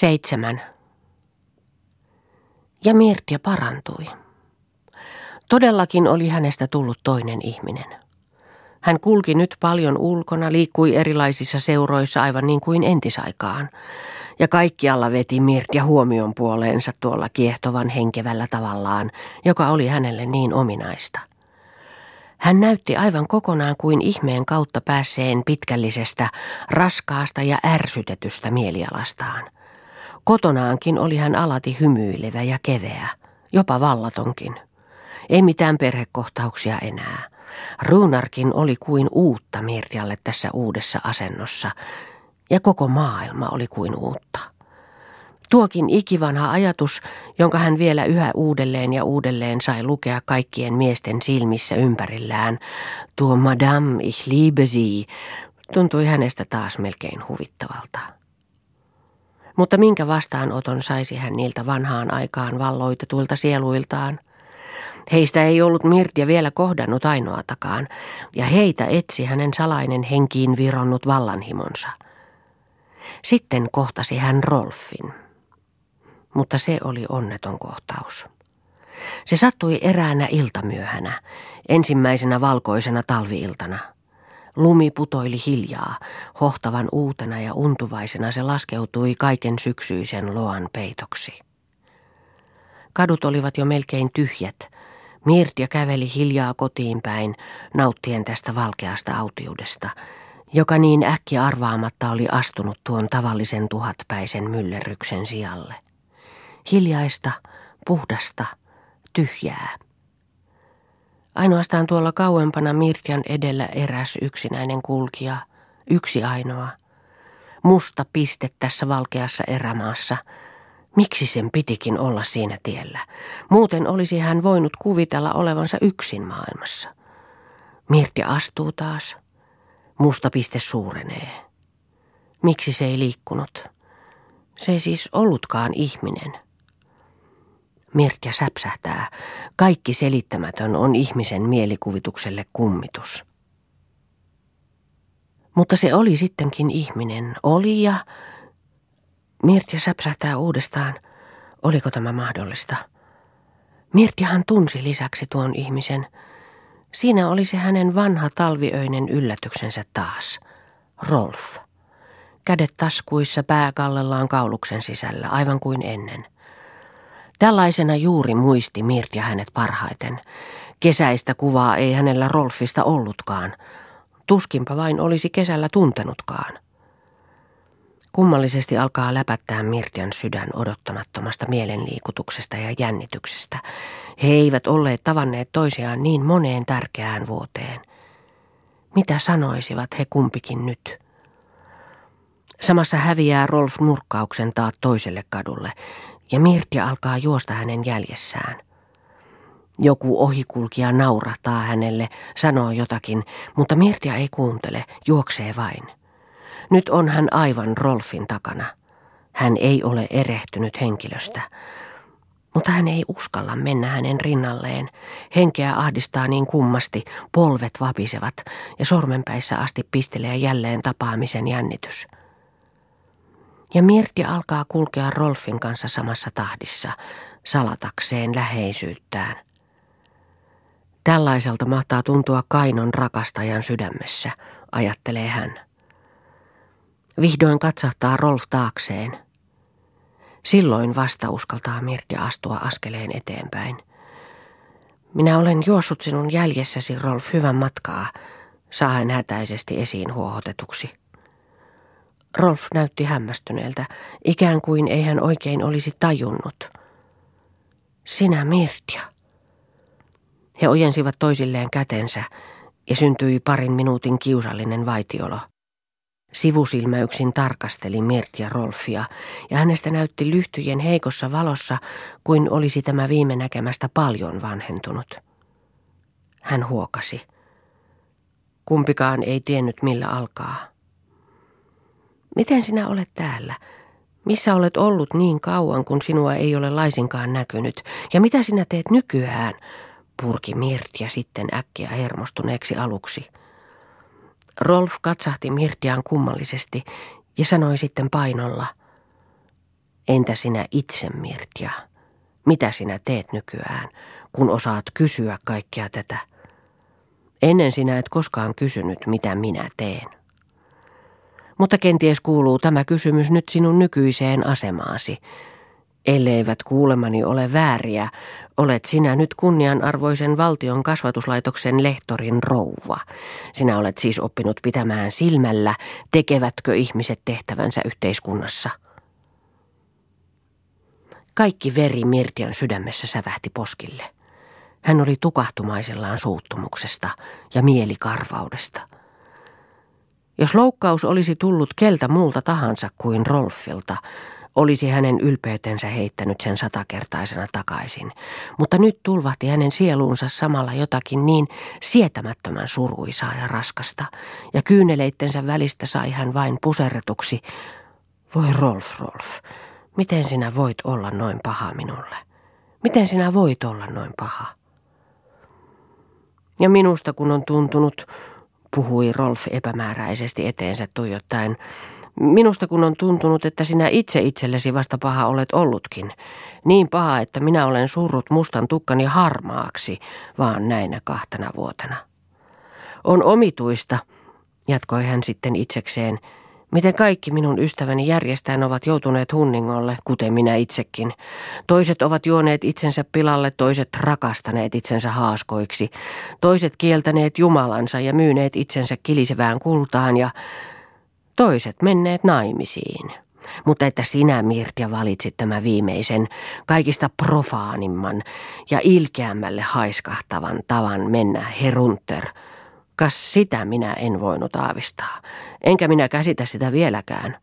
Seitsemän. Ja Mirtia parantui. Todellakin oli hänestä tullut toinen ihminen. Hän kulki nyt paljon ulkona, liikkui erilaisissa seuroissa aivan niin kuin entisaikaan. Ja kaikkialla veti Mirtia huomion puoleensa tuolla kiehtovan henkevällä tavallaan, joka oli hänelle niin ominaista. Hän näytti aivan kokonaan kuin ihmeen kautta päässeen pitkällisestä, raskaasta ja ärsytetystä mielialastaan. Kotonaankin oli hän alati hymyilevä ja keveä, jopa vallatonkin. Ei mitään perhekohtauksia enää. Ruunarkin oli kuin uutta Mirjalle tässä uudessa asennossa, ja koko maailma oli kuin uutta. Tuokin ikivanha ajatus, jonka hän vielä yhä uudelleen ja uudelleen sai lukea kaikkien miesten silmissä ympärillään, tuo Madame ich liebe sie, tuntui hänestä taas melkein huvittavalta. Mutta minkä vastaanoton saisi hän niiltä vanhaan aikaan valloitetuilta sieluiltaan? Heistä ei ollut Mirtia vielä kohdannut ainoatakaan, ja heitä etsi hänen salainen henkiin vironnut vallanhimonsa. Sitten kohtasi hän Rolfin. Mutta se oli onneton kohtaus. Se sattui eräänä iltamyöhänä, ensimmäisenä valkoisena talviiltana – Lumi putoili hiljaa, hohtavan uutena ja untuvaisena se laskeutui kaiken syksyisen loan peitoksi. Kadut olivat jo melkein tyhjät. Mirtia käveli hiljaa kotiin päin, nauttien tästä valkeasta autiudesta, joka niin äkki arvaamatta oli astunut tuon tavallisen tuhatpäisen myllerryksen sijalle. Hiljaista, puhdasta, tyhjää. Ainoastaan tuolla kauempana Mirtian edellä eräs yksinäinen kulkija, yksi ainoa. Musta piste tässä valkeassa erämaassa. Miksi sen pitikin olla siinä tiellä? Muuten olisi hän voinut kuvitella olevansa yksin maailmassa. Mirti astuu taas. Musta piste suurenee. Miksi se ei liikkunut? Se ei siis ollutkaan ihminen. Mirtja säpsähtää. Kaikki selittämätön on ihmisen mielikuvitukselle kummitus. Mutta se oli sittenkin ihminen. Oli ja... Mirtja säpsähtää uudestaan. Oliko tämä mahdollista? Mirtjahan tunsi lisäksi tuon ihmisen. Siinä oli se hänen vanha talviöinen yllätyksensä taas. Rolf. Kädet taskuissa, pää kallellaan kauluksen sisällä, aivan kuin ennen – Tällaisena juuri muisti Mirtja hänet parhaiten. Kesäistä kuvaa ei hänellä Rolfista ollutkaan. Tuskinpa vain olisi kesällä tuntenutkaan. Kummallisesti alkaa läpättää Mirtian sydän odottamattomasta mielenliikutuksesta ja jännityksestä. He eivät olleet tavanneet toisiaan niin moneen tärkeään vuoteen. Mitä sanoisivat he kumpikin nyt? Samassa häviää Rolf nurkkauksen taat toiselle kadulle ja Mirtia alkaa juosta hänen jäljessään. Joku ohikulkija naurahtaa hänelle, sanoo jotakin, mutta Mirtia ei kuuntele, juoksee vain. Nyt on hän aivan Rolfin takana. Hän ei ole erehtynyt henkilöstä. Mutta hän ei uskalla mennä hänen rinnalleen. Henkeä ahdistaa niin kummasti, polvet vapisevat ja sormenpäissä asti pistelee jälleen tapaamisen jännitys ja Mirti alkaa kulkea Rolfin kanssa samassa tahdissa, salatakseen läheisyyttään. Tällaiselta mahtaa tuntua Kainon rakastajan sydämessä, ajattelee hän. Vihdoin katsahtaa Rolf taakseen. Silloin vasta uskaltaa Mirti astua askeleen eteenpäin. Minä olen juossut sinun jäljessäsi, Rolf, hyvän matkaa, saa hän hätäisesti esiin huohotetuksi. Rolf näytti hämmästyneeltä, ikään kuin ei hän oikein olisi tajunnut. Sinä Mirtia. He ojensivat toisilleen kätensä ja syntyi parin minuutin kiusallinen vaitiolo. Sivusilmäyksin tarkasteli Mirtia Rolfia ja hänestä näytti lyhtyjen heikossa valossa, kuin olisi tämä viime näkemästä paljon vanhentunut. Hän huokasi. Kumpikaan ei tiennyt millä alkaa. Miten sinä olet täällä? Missä olet ollut niin kauan, kun sinua ei ole laisinkaan näkynyt? Ja mitä sinä teet nykyään? Purki Mirtia sitten äkkiä hermostuneeksi aluksi. Rolf katsahti Mirtiaan kummallisesti ja sanoi sitten painolla. Entä sinä itse, Mirtja? Mitä sinä teet nykyään, kun osaat kysyä kaikkea tätä? Ennen sinä et koskaan kysynyt, mitä minä teen. Mutta kenties kuuluu tämä kysymys nyt sinun nykyiseen asemaasi. Elleivät kuulemani ole vääriä, olet sinä nyt kunnianarvoisen valtion kasvatuslaitoksen lehtorin rouva. Sinä olet siis oppinut pitämään silmällä, tekevätkö ihmiset tehtävänsä yhteiskunnassa. Kaikki veri Mirtian sydämessä sävähti poskille. Hän oli tukahtumaisellaan suuttumuksesta ja mielikarvaudesta. Jos loukkaus olisi tullut keltä muulta tahansa kuin Rolfilta, olisi hänen ylpeytensä heittänyt sen satakertaisena takaisin, mutta nyt tulvahti hänen sieluunsa samalla jotakin niin sietämättömän suruisaa ja raskasta, ja kyyneleittensä välistä sai hän vain puserretuksi. Voi Rolf, Rolf, miten sinä voit olla noin paha minulle? Miten sinä voit olla noin paha? Ja minusta kun on tuntunut, puhui Rolf epämääräisesti eteensä tuijottaen, Minusta kun on tuntunut, että sinä itse itsellesi vasta paha olet ollutkin. Niin paha, että minä olen surrut mustan tukkani harmaaksi, vaan näinä kahtena vuotena. On omituista, jatkoi hän sitten itsekseen, miten kaikki minun ystäväni järjestään ovat joutuneet hunningolle, kuten minä itsekin. Toiset ovat juoneet itsensä pilalle, toiset rakastaneet itsensä haaskoiksi, toiset kieltäneet Jumalansa ja myyneet itsensä kilisevään kultaan ja toiset menneet naimisiin. Mutta että sinä, Mirtja, valitsit tämä viimeisen, kaikista profaanimman ja ilkeämmälle haiskahtavan tavan mennä herunter, kas sitä minä en voinut aavistaa, enkä minä käsitä sitä vieläkään.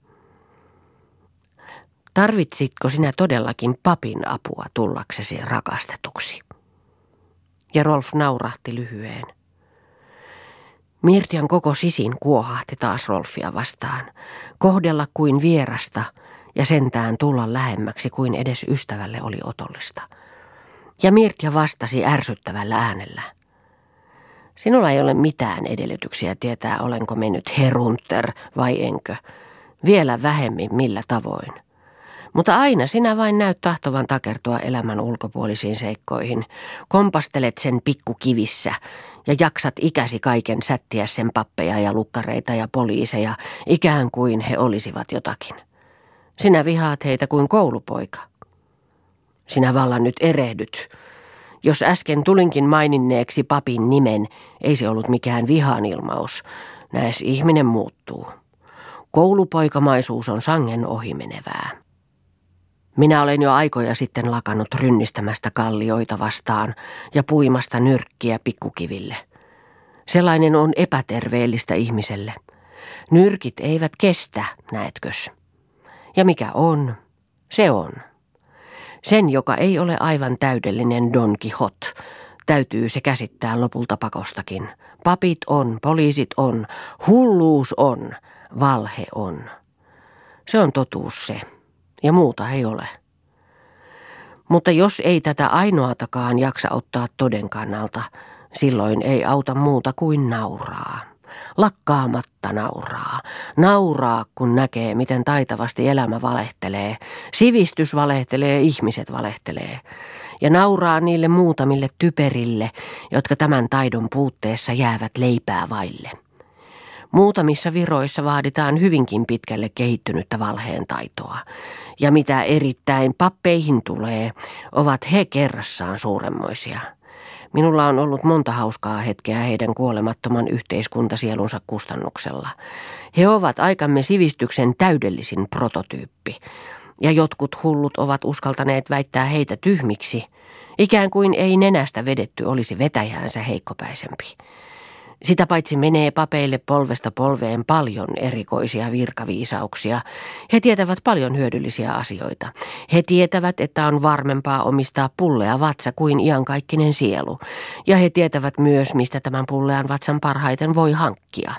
Tarvitsitko sinä todellakin papin apua tullaksesi rakastetuksi? Ja Rolf naurahti lyhyen. Mirtian koko sisin kuohahti taas Rolfia vastaan. Kohdella kuin vierasta ja sentään tulla lähemmäksi kuin edes ystävälle oli otollista. Ja Mirtia vastasi ärsyttävällä äänellä. Sinulla ei ole mitään edellytyksiä tietää, olenko mennyt herunter vai enkö. Vielä vähemmin millä tavoin. Mutta aina sinä vain näyt tahtovan takertua elämän ulkopuolisiin seikkoihin. Kompastelet sen pikkukivissä ja jaksat ikäsi kaiken sättiä sen pappeja ja lukkareita ja poliiseja, ikään kuin he olisivat jotakin. Sinä vihaat heitä kuin koulupoika. Sinä vallan nyt erehdyt. Jos äsken tulinkin maininneeksi papin nimen, ei se ollut mikään vihan ilmaus. Näes ihminen muuttuu. Koulupoikamaisuus on sangen ohimenevää. Minä olen jo aikoja sitten lakannut rynnistämästä kallioita vastaan ja puimasta nyrkkiä pikkukiville. Sellainen on epäterveellistä ihmiselle. Nyrkit eivät kestä, näetkös. Ja mikä on, se on. Sen, joka ei ole aivan täydellinen Don Quixote, täytyy se käsittää lopulta pakostakin. Papit on, poliisit on, hulluus on, valhe on. Se on totuus se ja muuta ei ole. Mutta jos ei tätä ainoatakaan jaksa ottaa toden kannalta, silloin ei auta muuta kuin nauraa. Lakkaamatta nauraa. Nauraa, kun näkee, miten taitavasti elämä valehtelee. Sivistys valehtelee, ihmiset valehtelee. Ja nauraa niille muutamille typerille, jotka tämän taidon puutteessa jäävät leipää vaille. Muutamissa viroissa vaaditaan hyvinkin pitkälle kehittynyttä valheen taitoa. Ja mitä erittäin pappeihin tulee, ovat he kerrassaan suuremmoisia. Minulla on ollut monta hauskaa hetkeä heidän kuolemattoman yhteiskuntasielunsa kustannuksella. He ovat aikamme sivistyksen täydellisin prototyyppi. Ja jotkut hullut ovat uskaltaneet väittää heitä tyhmiksi, ikään kuin ei nenästä vedetty olisi vetäjäänsä heikkopäisempi. Sitä paitsi menee papeille polvesta polveen paljon erikoisia virkaviisauksia. He tietävät paljon hyödyllisiä asioita. He tietävät, että on varmempaa omistaa pullea vatsa kuin iankaikkinen sielu. Ja he tietävät myös, mistä tämän pullean vatsan parhaiten voi hankkia.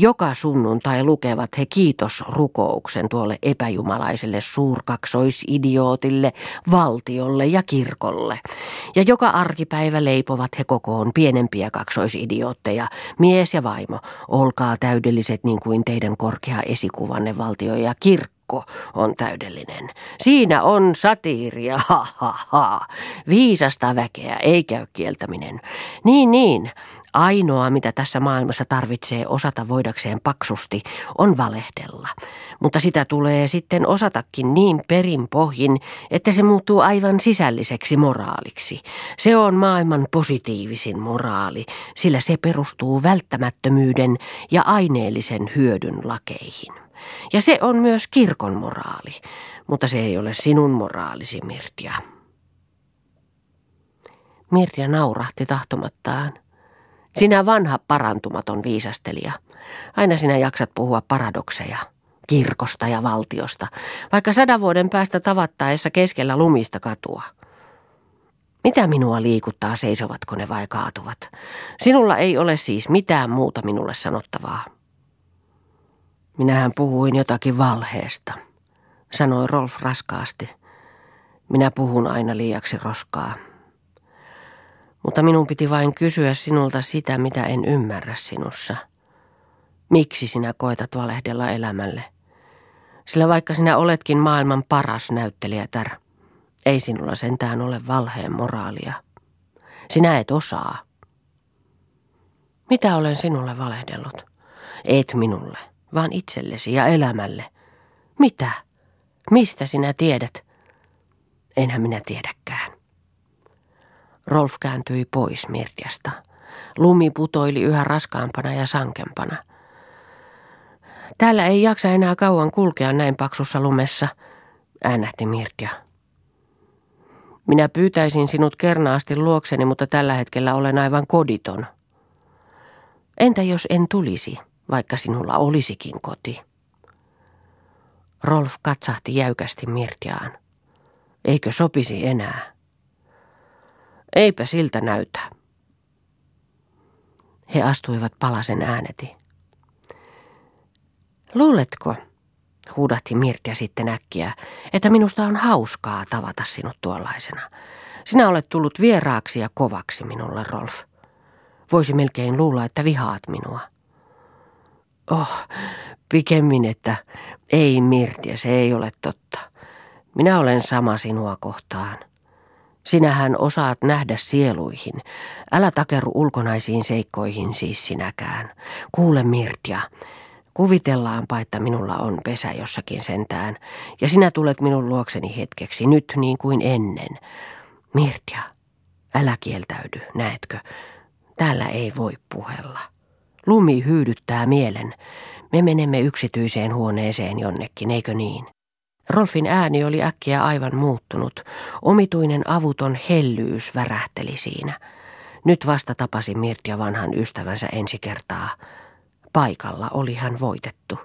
Joka sunnuntai lukevat he kiitosrukouksen tuolle epäjumalaiselle suurkaksoisidiotille, valtiolle ja kirkolle. Ja joka arkipäivä leipovat he kokoon pienempiä kaksoisidiotteja, mies ja vaimo, olkaa täydelliset niin kuin teidän korkea esikuvanne valtio ja kirkko on täydellinen. Siinä on satiiria, ha ha ha. Viisasta väkeä, ei käy kieltäminen. Niin, niin. Ainoa, mitä tässä maailmassa tarvitsee osata voidakseen paksusti, on valehdella. Mutta sitä tulee sitten osatakin niin perinpohjin, että se muuttuu aivan sisälliseksi moraaliksi. Se on maailman positiivisin moraali, sillä se perustuu välttämättömyyden ja aineellisen hyödyn lakeihin. Ja se on myös kirkon moraali, mutta se ei ole sinun moraalisi, Mirtia. Mirtia naurahti tahtomattaan. Sinä vanha parantumaton viisastelija. Aina sinä jaksat puhua paradokseja, kirkosta ja valtiosta, vaikka sadan vuoden päästä tavattaessa keskellä lumista katua. Mitä minua liikuttaa, seisovatko ne vai kaatuvat? Sinulla ei ole siis mitään muuta minulle sanottavaa. Minähän puhuin jotakin valheesta, sanoi Rolf raskaasti. Minä puhun aina liiaksi roskaa. Mutta minun piti vain kysyä sinulta sitä, mitä en ymmärrä sinussa. Miksi sinä koetat valehdella elämälle? Sillä vaikka sinä oletkin maailman paras näyttelijätär, ei sinulla sentään ole valheen moraalia. Sinä et osaa. Mitä olen sinulle valehdellut? Et minulle, vaan itsellesi ja elämälle. Mitä? Mistä sinä tiedät? Enhän minä tiedäkään. Rolf kääntyi pois Mirtiasta. Lumi putoili yhä raskaampana ja sankempana. Täällä ei jaksa enää kauan kulkea näin paksussa lumessa, äänähti Mirtia. Minä pyytäisin sinut kernaasti luokseni, mutta tällä hetkellä olen aivan koditon. Entä jos en tulisi, vaikka sinulla olisikin koti? Rolf katsahti jäykästi Mirtiaan. Eikö sopisi enää? Eipä siltä näytä. He astuivat palasen ääneti. Luuletko, huudahti Mirtia sitten äkkiä, että minusta on hauskaa tavata sinut tuollaisena. Sinä olet tullut vieraaksi ja kovaksi minulle, Rolf. Voisi melkein luulla, että vihaat minua. Oh, pikemmin, että ei Mirtia, se ei ole totta. Minä olen sama sinua kohtaan. Sinähän osaat nähdä sieluihin. Älä takeru ulkonaisiin seikkoihin siis sinäkään. Kuule Mirtia, kuvitellaanpa, että minulla on pesä jossakin sentään, ja sinä tulet minun luokseni hetkeksi, nyt niin kuin ennen. Mirtia, älä kieltäydy, näetkö? Täällä ei voi puhella. Lumi hyydyttää mielen. Me menemme yksityiseen huoneeseen jonnekin, eikö niin? Rolfin ääni oli äkkiä aivan muuttunut. Omituinen avuton hellyys värähteli siinä. Nyt vasta tapasi Mirtia vanhan ystävänsä ensi kertaa. Paikalla oli hän voitettu.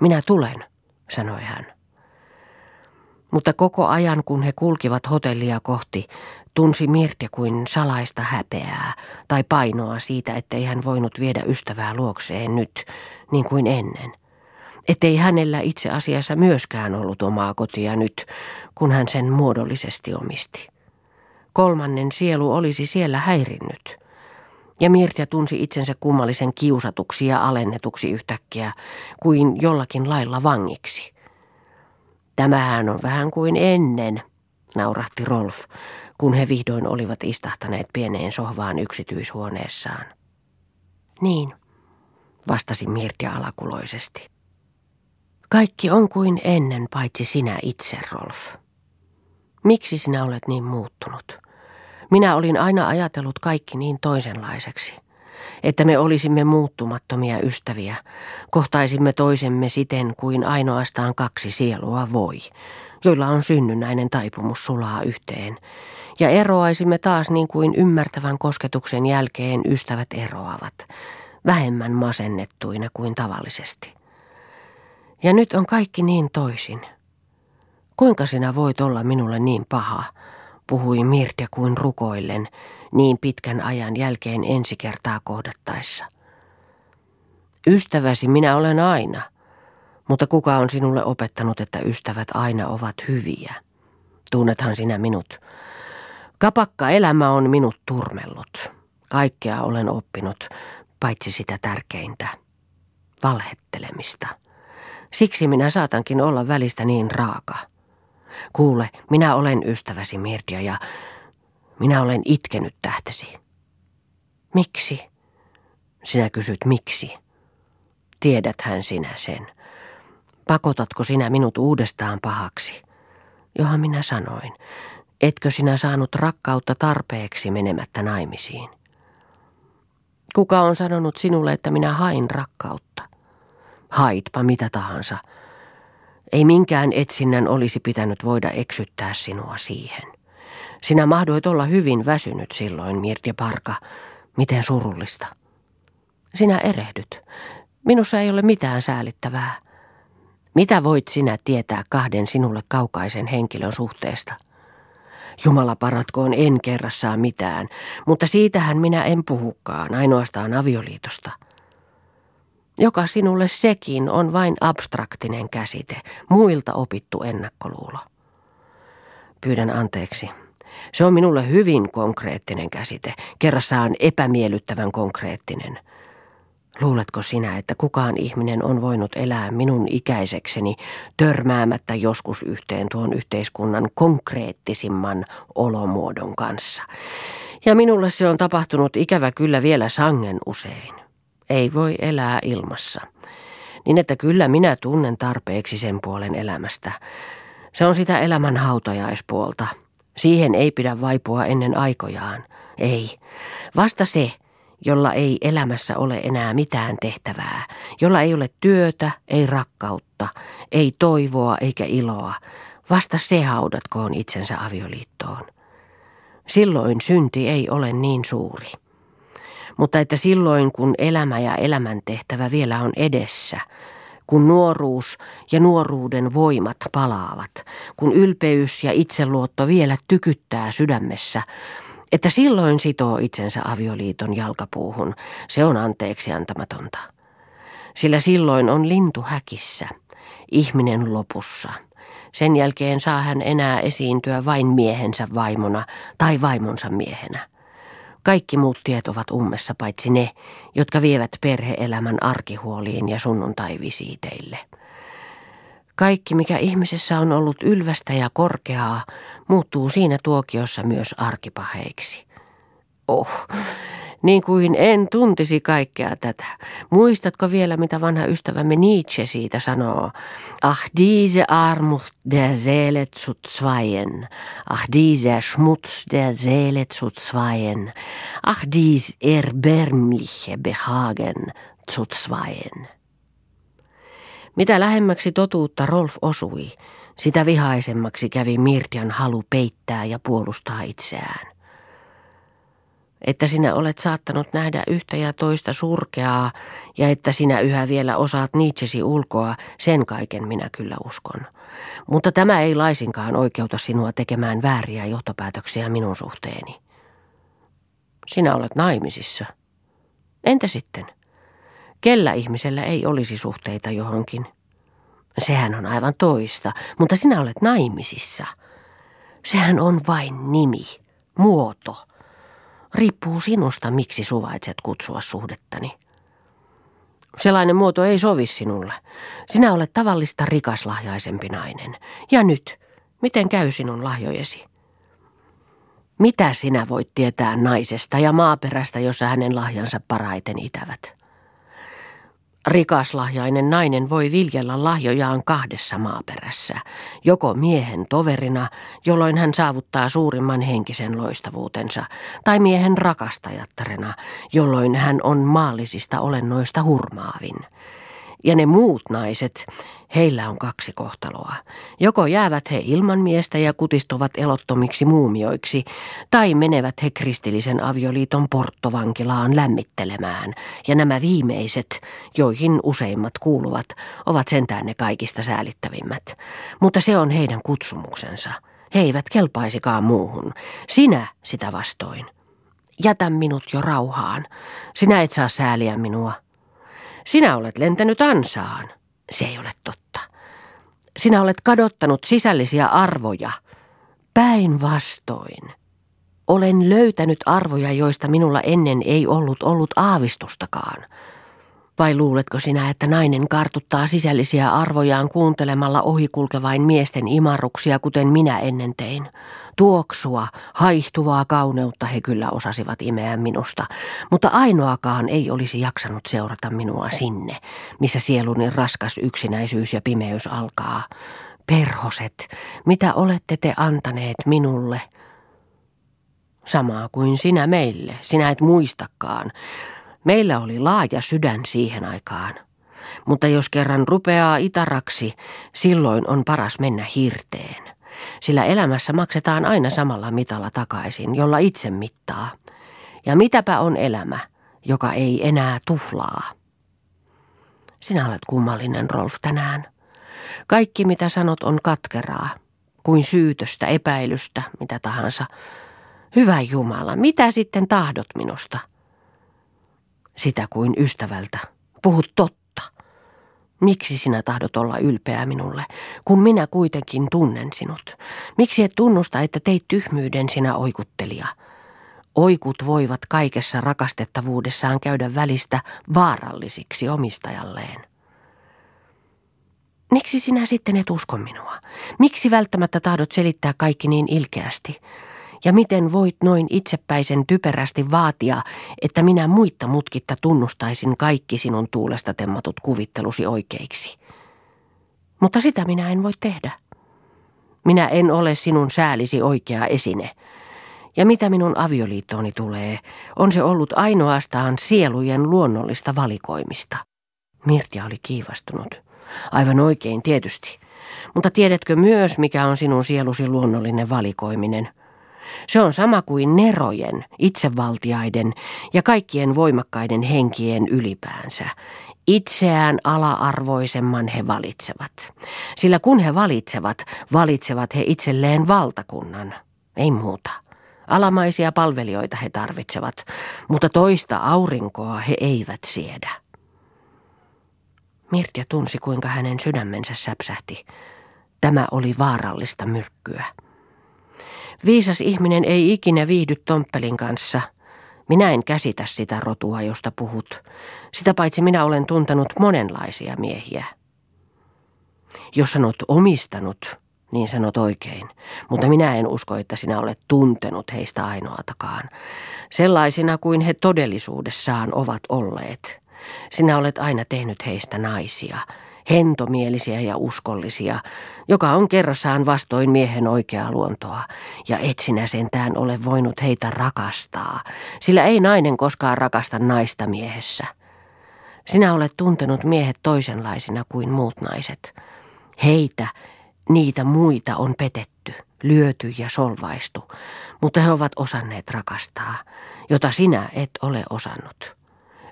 Minä tulen, sanoi hän. Mutta koko ajan kun he kulkivat hotellia kohti, tunsi Mirtia kuin salaista häpeää tai painoa siitä, ettei hän voinut viedä ystävää luokseen nyt, niin kuin ennen – ettei hänellä itse asiassa myöskään ollut omaa kotia nyt, kun hän sen muodollisesti omisti. Kolmannen sielu olisi siellä häirinnyt. Ja Mirtia tunsi itsensä kummallisen kiusatuksi ja alennetuksi yhtäkkiä, kuin jollakin lailla vangiksi. Tämähän on vähän kuin ennen, naurahti Rolf, kun he vihdoin olivat istahtaneet pieneen sohvaan yksityishuoneessaan. Niin, vastasi Mirtia alakuloisesti. Kaikki on kuin ennen, paitsi sinä itse, Rolf. Miksi sinä olet niin muuttunut? Minä olin aina ajatellut kaikki niin toisenlaiseksi, että me olisimme muuttumattomia ystäviä, kohtaisimme toisemme siten kuin ainoastaan kaksi sielua voi, joilla on synnynnäinen taipumus sulaa yhteen, ja eroaisimme taas niin kuin ymmärtävän kosketuksen jälkeen ystävät eroavat, vähemmän masennettuina kuin tavallisesti. Ja nyt on kaikki niin toisin. Kuinka sinä voit olla minulle niin paha, puhui Mirja kuin rukoillen niin pitkän ajan jälkeen ensi kertaa kohdattaessa. Ystäväsi minä olen aina, mutta kuka on sinulle opettanut, että ystävät aina ovat hyviä? Tunnethan sinä minut. Kapakka elämä on minut turmellut. Kaikkea olen oppinut, paitsi sitä tärkeintä, valhettelemista. Siksi minä saatankin olla välistä niin raaka. Kuule, minä olen ystäväsi Mirtia ja minä olen itkenyt tähtesi. Miksi? Sinä kysyt miksi. Tiedäthän sinä sen. Pakotatko sinä minut uudestaan pahaksi? Johan minä sanoin. Etkö sinä saanut rakkautta tarpeeksi menemättä naimisiin? Kuka on sanonut sinulle, että minä hain rakkautta? Haitpa mitä tahansa. Ei minkään etsinnän olisi pitänyt voida eksyttää sinua siihen. Sinä mahdoit olla hyvin väsynyt silloin, Mirja Parka. Miten surullista. Sinä erehdyt. Minussa ei ole mitään säälittävää. Mitä voit sinä tietää kahden sinulle kaukaisen henkilön suhteesta? Jumala paratkoon en kerrassaa mitään, mutta siitähän minä en puhukaan, ainoastaan avioliitosta. Joka sinulle sekin on vain abstraktinen käsite, muilta opittu ennakkoluulo. Pyydän anteeksi. Se on minulle hyvin konkreettinen käsite, kerrassaan epämiellyttävän konkreettinen – Luuletko sinä, että kukaan ihminen on voinut elää minun ikäisekseni törmäämättä joskus yhteen tuon yhteiskunnan konkreettisimman olomuodon kanssa? Ja minulle se on tapahtunut ikävä kyllä vielä sangen usein. Ei voi elää ilmassa. Niin että kyllä minä tunnen tarpeeksi sen puolen elämästä. Se on sitä elämän hautajaispuolta. Siihen ei pidä vaipua ennen aikojaan. Ei. Vasta se, jolla ei elämässä ole enää mitään tehtävää, jolla ei ole työtä, ei rakkautta, ei toivoa eikä iloa, vasta se haudatkoon itsensä avioliittoon. Silloin synti ei ole niin suuri. Mutta että silloin kun elämä ja elämäntehtävä vielä on edessä, kun nuoruus ja nuoruuden voimat palaavat, kun ylpeys ja itseluotto vielä tykyttää sydämessä, että silloin sitoo itsensä avioliiton jalkapuuhun, se on anteeksi antamatonta. Sillä silloin on lintu häkissä, ihminen lopussa. Sen jälkeen saa hän enää esiintyä vain miehensä vaimona tai vaimonsa miehenä. Kaikki muut tiet ovat ummessa paitsi ne, jotka vievät perheelämän arkihuoliin ja sunnuntaivisiiteille. Kaikki, mikä ihmisessä on ollut ylvästä ja korkeaa, muuttuu siinä tuokiossa myös arkipaheiksi. Oh, niin kuin en tuntisi kaikkea tätä. Muistatko vielä, mitä vanha ystävämme Nietzsche siitä sanoo? Ach, diese Armut der Seele zu zweien. Ach, dieser Schmutz der Seele zu zweien. Ach, dies erbärmliche Behagen zu zweien. Mitä lähemmäksi totuutta Rolf osui, sitä vihaisemmaksi kävi Mirtian halu peittää ja puolustaa itseään. Että sinä olet saattanut nähdä yhtä ja toista surkeaa ja että sinä yhä vielä osaat Nietzschesi ulkoa, sen kaiken minä kyllä uskon. Mutta tämä ei laisinkaan oikeuta sinua tekemään vääriä johtopäätöksiä minun suhteeni. Sinä olet naimisissa. Entä sitten? Kellä ihmisellä ei olisi suhteita johonkin? Sehän on aivan toista, mutta sinä olet naimisissa. Sehän on vain nimi, muoto. Riippuu sinusta, miksi suvaitset kutsua suhdettani. Sellainen muoto ei sovi sinulle. Sinä olet tavallista rikaslahjaisempi nainen. Ja nyt, miten käy sinun lahjojesi? Mitä sinä voit tietää naisesta ja maaperästä, jossa hänen lahjansa paraiten itävät? Rikaslahjainen nainen voi viljellä lahjojaan kahdessa maaperässä, joko miehen toverina, jolloin hän saavuttaa suurimman henkisen loistavuutensa, tai miehen rakastajattarena, jolloin hän on maallisista olennoista hurmaavin. Ja ne muut naiset, heillä on kaksi kohtaloa. Joko jäävät he ilman miestä ja kutistuvat elottomiksi muumioiksi, tai menevät he kristillisen avioliiton porttovankilaan lämmittelemään. Ja nämä viimeiset, joihin useimmat kuuluvat, ovat sentään ne kaikista säälittävimmät. Mutta se on heidän kutsumuksensa. He eivät kelpaisikaan muuhun. Sinä sitä vastoin. Jätä minut jo rauhaan. Sinä et saa sääliä minua. Sinä olet lentänyt ansaan. Se ei ole totta. Sinä olet kadottanut sisällisiä arvoja. Päinvastoin. Olen löytänyt arvoja, joista minulla ennen ei ollut ollut aavistustakaan. Vai luuletko sinä, että nainen kartuttaa sisällisiä arvojaan kuuntelemalla ohikulkevain miesten imarruksia, kuten minä ennen tein? Tuoksua, haihtuvaa kauneutta he kyllä osasivat imeä minusta, mutta ainoakaan ei olisi jaksanut seurata minua sinne, missä sieluni raskas yksinäisyys ja pimeys alkaa. Perhoset, mitä olette te antaneet minulle? Samaa kuin sinä meille, sinä et muistakaan. Meillä oli laaja sydän siihen aikaan. Mutta jos kerran rupeaa itaraksi, silloin on paras mennä hirteen. Sillä elämässä maksetaan aina samalla mitalla takaisin, jolla itse mittaa. Ja mitäpä on elämä, joka ei enää tuflaa? Sinä olet kummallinen, Rolf, tänään. Kaikki, mitä sanot, on katkeraa, kuin syytöstä, epäilystä, mitä tahansa. Hyvä Jumala, mitä sitten tahdot minusta? Sitä kuin ystävältä. Puhut totta. Miksi sinä tahdot olla ylpeä minulle, kun minä kuitenkin tunnen sinut? Miksi et tunnusta, että teit tyhmyyden sinä oikuttelija? Oikut voivat kaikessa rakastettavuudessaan käydä välistä vaarallisiksi omistajalleen. Miksi sinä sitten et usko minua? Miksi välttämättä tahdot selittää kaikki niin ilkeästi? Ja miten voit noin itsepäisen typerästi vaatia, että minä muitta mutkitta tunnustaisin kaikki sinun tuulesta temmatut kuvittelusi oikeiksi? Mutta sitä minä en voi tehdä. Minä en ole sinun säälisi oikea esine. Ja mitä minun avioliittooni tulee, on se ollut ainoastaan sielujen luonnollista valikoimista. Mirtia oli kiivastunut. Aivan oikein, tietysti. Mutta tiedätkö myös, mikä on sinun sielusi luonnollinen valikoiminen? Se on sama kuin nerojen, itsevaltiaiden ja kaikkien voimakkaiden henkien ylipäänsä. Itseään ala-arvoisemman he valitsevat. Sillä kun he valitsevat, valitsevat he itselleen valtakunnan. Ei muuta. Alamaisia palvelijoita he tarvitsevat, mutta toista aurinkoa he eivät siedä. Mirtia tunsi, kuinka hänen sydämensä säpsähti. Tämä oli vaarallista myrkkyä. Viisas ihminen ei ikinä viihdy Tomppelin kanssa. Minä en käsitä sitä rotua, josta puhut. Sitä paitsi minä olen tuntenut monenlaisia miehiä. Jos sanot omistanut, niin sanot oikein. Mutta minä en usko, että sinä olet tuntenut heistä ainoatakaan. Sellaisina kuin he todellisuudessaan ovat olleet. Sinä olet aina tehnyt heistä naisia, hentomielisiä ja uskollisia, joka on kerrassaan vastoin miehen oikeaa luontoa, ja et sinä sentään ole voinut heitä rakastaa, sillä ei nainen koskaan rakasta naista miehessä. Sinä olet tuntenut miehet toisenlaisina kuin muut naiset. Heitä, niitä muita on petetty, lyöty ja solvaistu, mutta he ovat osanneet rakastaa, jota sinä et ole osannut.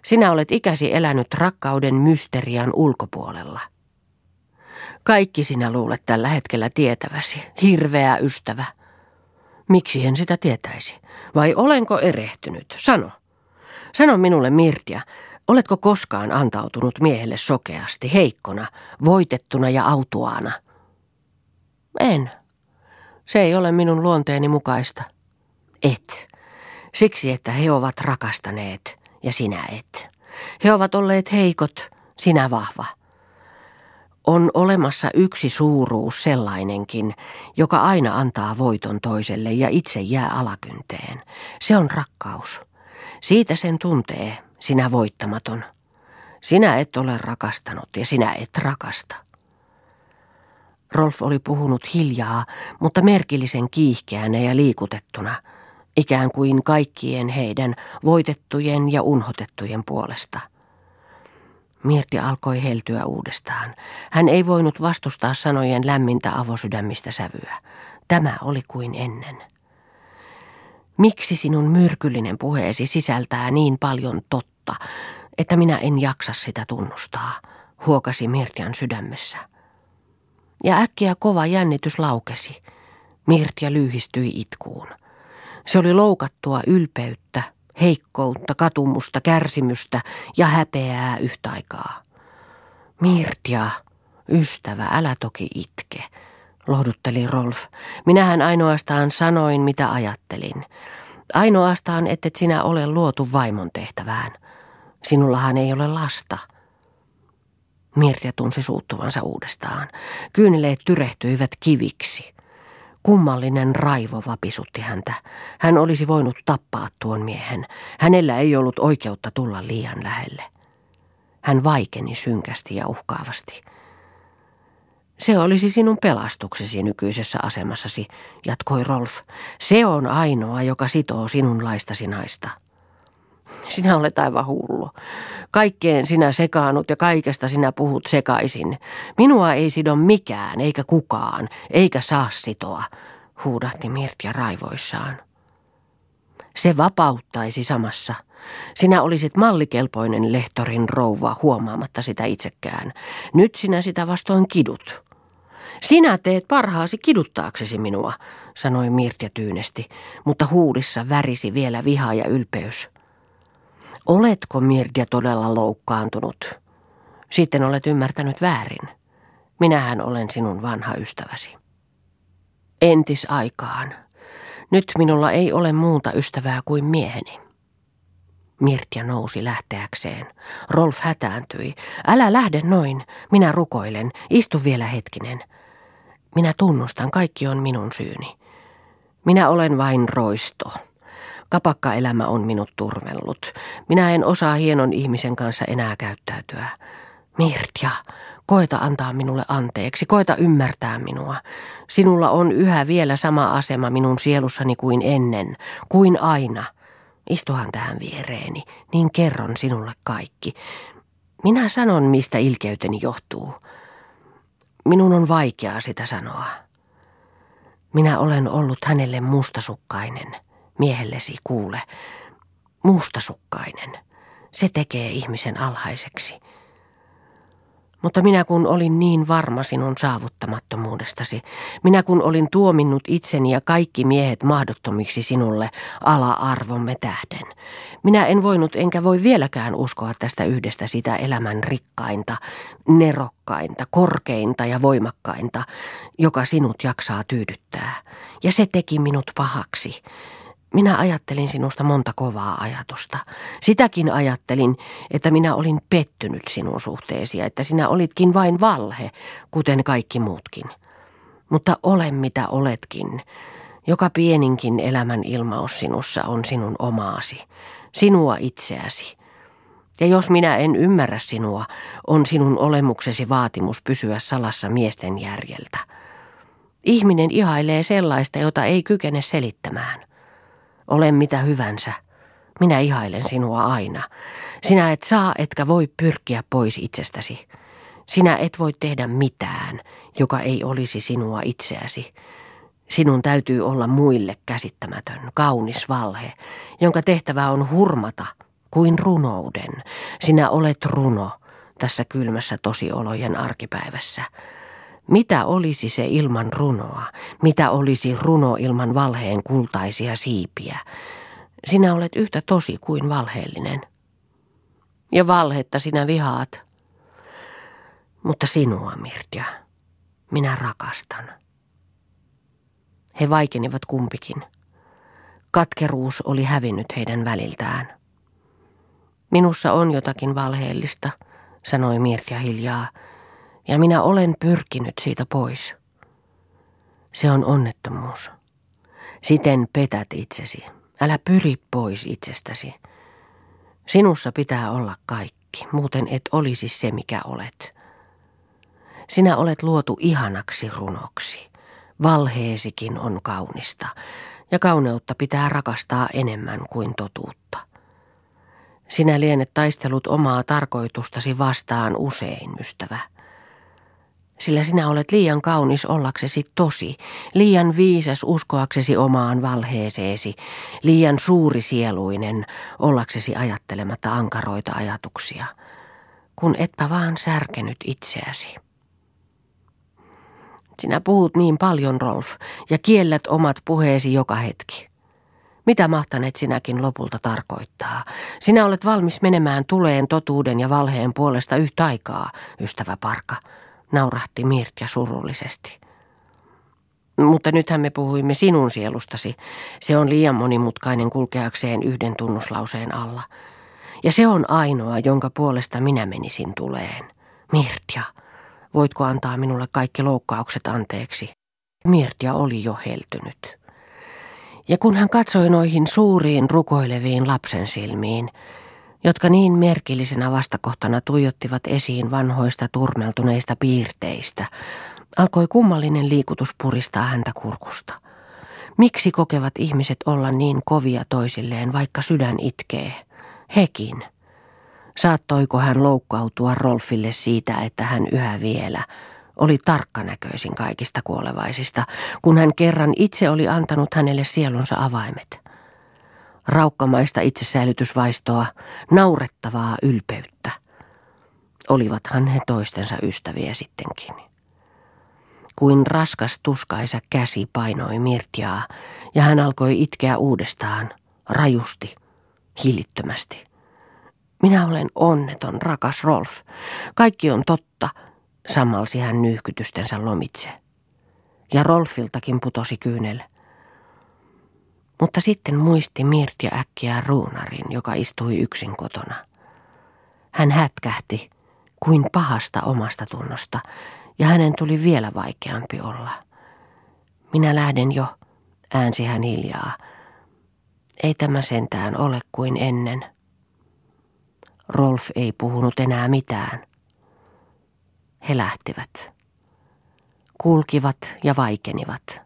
Sinä olet ikäsi elänyt rakkauden mysterian ulkopuolella. Kaikki sinä luulet tällä hetkellä tietäväsi, hirveä ystävä. Miksi en sitä tietäisi? Vai olenko erehtynyt? Sano. Sano minulle, Mirtia, oletko koskaan antautunut miehelle sokeasti, heikkona, voitettuna ja autuaana? En. Se ei ole minun luonteeni mukaista. Et. Siksi, että he ovat rakastaneet ja sinä et. He ovat olleet heikot, sinä vahva. On olemassa yksi suuruus sellainenkin, joka aina antaa voiton toiselle ja itse jää alakynteen. Se on rakkaus. Siitä sen tuntee, sinä voittamaton. Sinä et ole rakastanut ja sinä et rakasta. Rolf oli puhunut hiljaa, mutta merkillisen kiihkeänä ja liikutettuna – ikään kuin kaikkien heidän voitettujen ja unhotettujen puolesta. Mirti alkoi heltyä uudestaan. Hän ei voinut vastustaa sanojen lämmintä avosydämistä sävyä. Tämä oli kuin ennen. Miksi sinun myrkyllinen puheesi sisältää niin paljon totta, että minä en jaksa sitä tunnustaa, huokasi Mirtian sydämessä. Ja äkkiä kova jännitys laukesi. Mirtia lyhistyi itkuun. Se oli loukattua ylpeyttä, heikkoutta, katumusta, kärsimystä ja häpeää yhtä aikaa. Mirtia, ystävä, älä toki itke, lohdutteli Rolf. Minähän ainoastaan sanoin, mitä ajattelin. Ainoastaan, ettet sinä ole luotu vaimon tehtävään. Sinullahan ei ole lasta. Mirja tunsi suuttuvansa uudestaan. Kyyneleet tyrehtyivät kiviksi. Kummallinen raivo vapisutti häntä. Hän olisi voinut tappaa tuon miehen. Hänellä ei ollut oikeutta tulla liian lähelle. Hän vaikeni synkästi ja uhkaavasti. Se olisi sinun pelastuksesi nykyisessä asemassasi, jatkoi Rolf. Se on ainoa, joka sitoo sinun laistasi naista. Sinä olet aivan hullu. Kaikkeen sinä sekaannut ja kaikesta sinä puhut sekaisin. Minua ei sido mikään, eikä kukaan, eikä saa sitoa, huudahti Mirtia raivoissaan. Se vapauttaisi samassa. Sinä olisit mallikelpoinen lehtorin rouva huomaamatta sitä itsekään. Nyt sinä sitä vastoin kidut. Sinä teet parhaasi kiduttaaksesi minua, sanoi Mirtja tyynesti, mutta huudissa värisi vielä viha ja ylpeys. Oletko Mirdia todella loukkaantunut? Sitten olet ymmärtänyt väärin. Minähän olen sinun vanha ystäväsi. Entisaikaan. Nyt minulla ei ole muuta ystävää kuin mieheni. Mirtia nousi lähteäkseen. Rolf hätääntyi. Älä lähde noin. Minä rukoilen. Istu vielä hetkinen. Minä tunnustan, kaikki on minun syyni. Minä olen vain roisto. Kapakkaelämä on minut turmellut. Minä en osaa hienon ihmisen kanssa enää käyttäytyä. Mirtja, koeta antaa minulle anteeksi, koeta ymmärtää minua. Sinulla on yhä vielä sama asema minun sielussani kuin ennen, kuin aina. Istuhan tähän viereeni, niin kerron sinulle kaikki. Minä sanon, mistä ilkeyteni johtuu. Minun on vaikeaa sitä sanoa. Minä olen ollut hänelle mustasukkainen, miehellesi kuule, mustasukkainen. Se tekee ihmisen alhaiseksi. Mutta minä kun olin niin varma sinun saavuttamattomuudestasi, minä kun olin tuominnut itseni ja kaikki miehet mahdottomiksi sinulle ala-arvomme tähden, minä en voinut enkä voi vieläkään uskoa tästä yhdestä sitä elämän rikkainta, nerokkainta, korkeinta ja voimakkainta, joka sinut jaksaa tyydyttää. Ja se teki minut pahaksi. Minä ajattelin sinusta monta kovaa ajatusta. Sitäkin ajattelin, että minä olin pettynyt sinun suhteesi ja että sinä olitkin vain valhe, kuten kaikki muutkin. Mutta ole mitä oletkin. Joka pieninkin elämän ilmaus sinussa on sinun omaasi, sinua itseäsi. Ja jos minä en ymmärrä sinua, on sinun olemuksesi vaatimus pysyä salassa miesten järjeltä. Ihminen ihailee sellaista, jota ei kykene selittämään. Ole mitä hyvänsä. Minä ihailen sinua aina. Sinä et saa etkä voi pyrkiä pois itsestäsi. Sinä et voi tehdä mitään, joka ei olisi sinua itseäsi. Sinun täytyy olla muille käsittämätön, kaunis valhe, jonka tehtävä on hurmata kuin runouden. Sinä olet runo tässä kylmässä tosiolojen arkipäivässä. Mitä olisi se ilman runoa? Mitä olisi runo ilman valheen kultaisia siipiä? Sinä olet yhtä tosi kuin valheellinen. Ja valhetta sinä vihaat. Mutta sinua, Mirja, minä rakastan. He vaikenivat kumpikin. Katkeruus oli hävinnyt heidän väliltään. Minussa on jotakin valheellista, sanoi Mirja hiljaa ja minä olen pyrkinyt siitä pois. Se on onnettomuus. Siten petät itsesi. Älä pyri pois itsestäsi. Sinussa pitää olla kaikki, muuten et olisi se, mikä olet. Sinä olet luotu ihanaksi runoksi. Valheesikin on kaunista, ja kauneutta pitää rakastaa enemmän kuin totuutta. Sinä lienet taistelut omaa tarkoitustasi vastaan usein, ystävä sillä sinä olet liian kaunis ollaksesi tosi, liian viisas uskoaksesi omaan valheeseesi, liian suurisieluinen ollaksesi ajattelematta ankaroita ajatuksia, kun etpä vaan särkenyt itseäsi. Sinä puhut niin paljon, Rolf, ja kiellät omat puheesi joka hetki. Mitä mahtaneet sinäkin lopulta tarkoittaa? Sinä olet valmis menemään tuleen totuuden ja valheen puolesta yhtä aikaa, ystävä Parka naurahti Mirtja surullisesti. Mutta nythän me puhuimme sinun sielustasi. Se on liian monimutkainen kulkeakseen yhden tunnuslauseen alla. Ja se on ainoa, jonka puolesta minä menisin tuleen, Mirtia, voitko antaa minulle kaikki loukkaukset anteeksi? Mirtia oli jo heltynyt. Ja kun hän katsoi noihin suuriin rukoileviin lapsen silmiin, jotka niin merkillisenä vastakohtana tuijottivat esiin vanhoista turmeltuneista piirteistä, alkoi kummallinen liikutus puristaa häntä kurkusta. Miksi kokevat ihmiset olla niin kovia toisilleen, vaikka sydän itkee? Hekin. Saattoiko hän loukkautua Rolfille siitä, että hän yhä vielä oli tarkkanäköisin kaikista kuolevaisista, kun hän kerran itse oli antanut hänelle sielunsa avaimet? Raukkamaista itsesäilytysvaistoa, naurettavaa ylpeyttä. Olivathan he toistensa ystäviä sittenkin. Kuin raskas tuskaisa käsi painoi Mirtiaa ja hän alkoi itkeä uudestaan, rajusti, hillittömästi. Minä olen onneton, rakas Rolf. Kaikki on totta, sammalsi hän nyyhkytystensä lomitse. Ja Rolfiltakin putosi kyynel. Mutta sitten muisti Mirtia äkkiä ruunarin, joka istui yksin kotona. Hän hätkähti kuin pahasta omasta tunnosta, ja hänen tuli vielä vaikeampi olla. Minä lähden jo, äänsi hän hiljaa. Ei tämä sentään ole kuin ennen. Rolf ei puhunut enää mitään. He lähtivät. Kulkivat ja vaikenivat.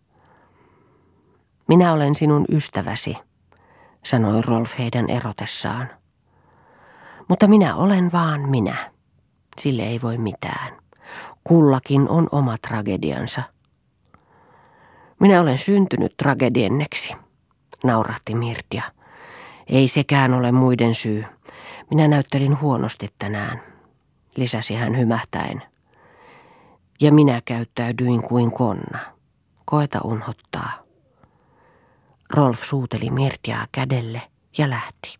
Minä olen sinun ystäväsi, sanoi Rolf heidän erotessaan. Mutta minä olen vaan minä. Sille ei voi mitään. Kullakin on oma tragediansa. Minä olen syntynyt tragedienneksi, naurahti Mirtia. Ei sekään ole muiden syy. Minä näyttelin huonosti tänään, lisäsi hän hymähtäen. Ja minä käyttäydyin kuin konna. Koeta unhottaa. Rolf suuteli Mirtiaa kädelle ja lähti.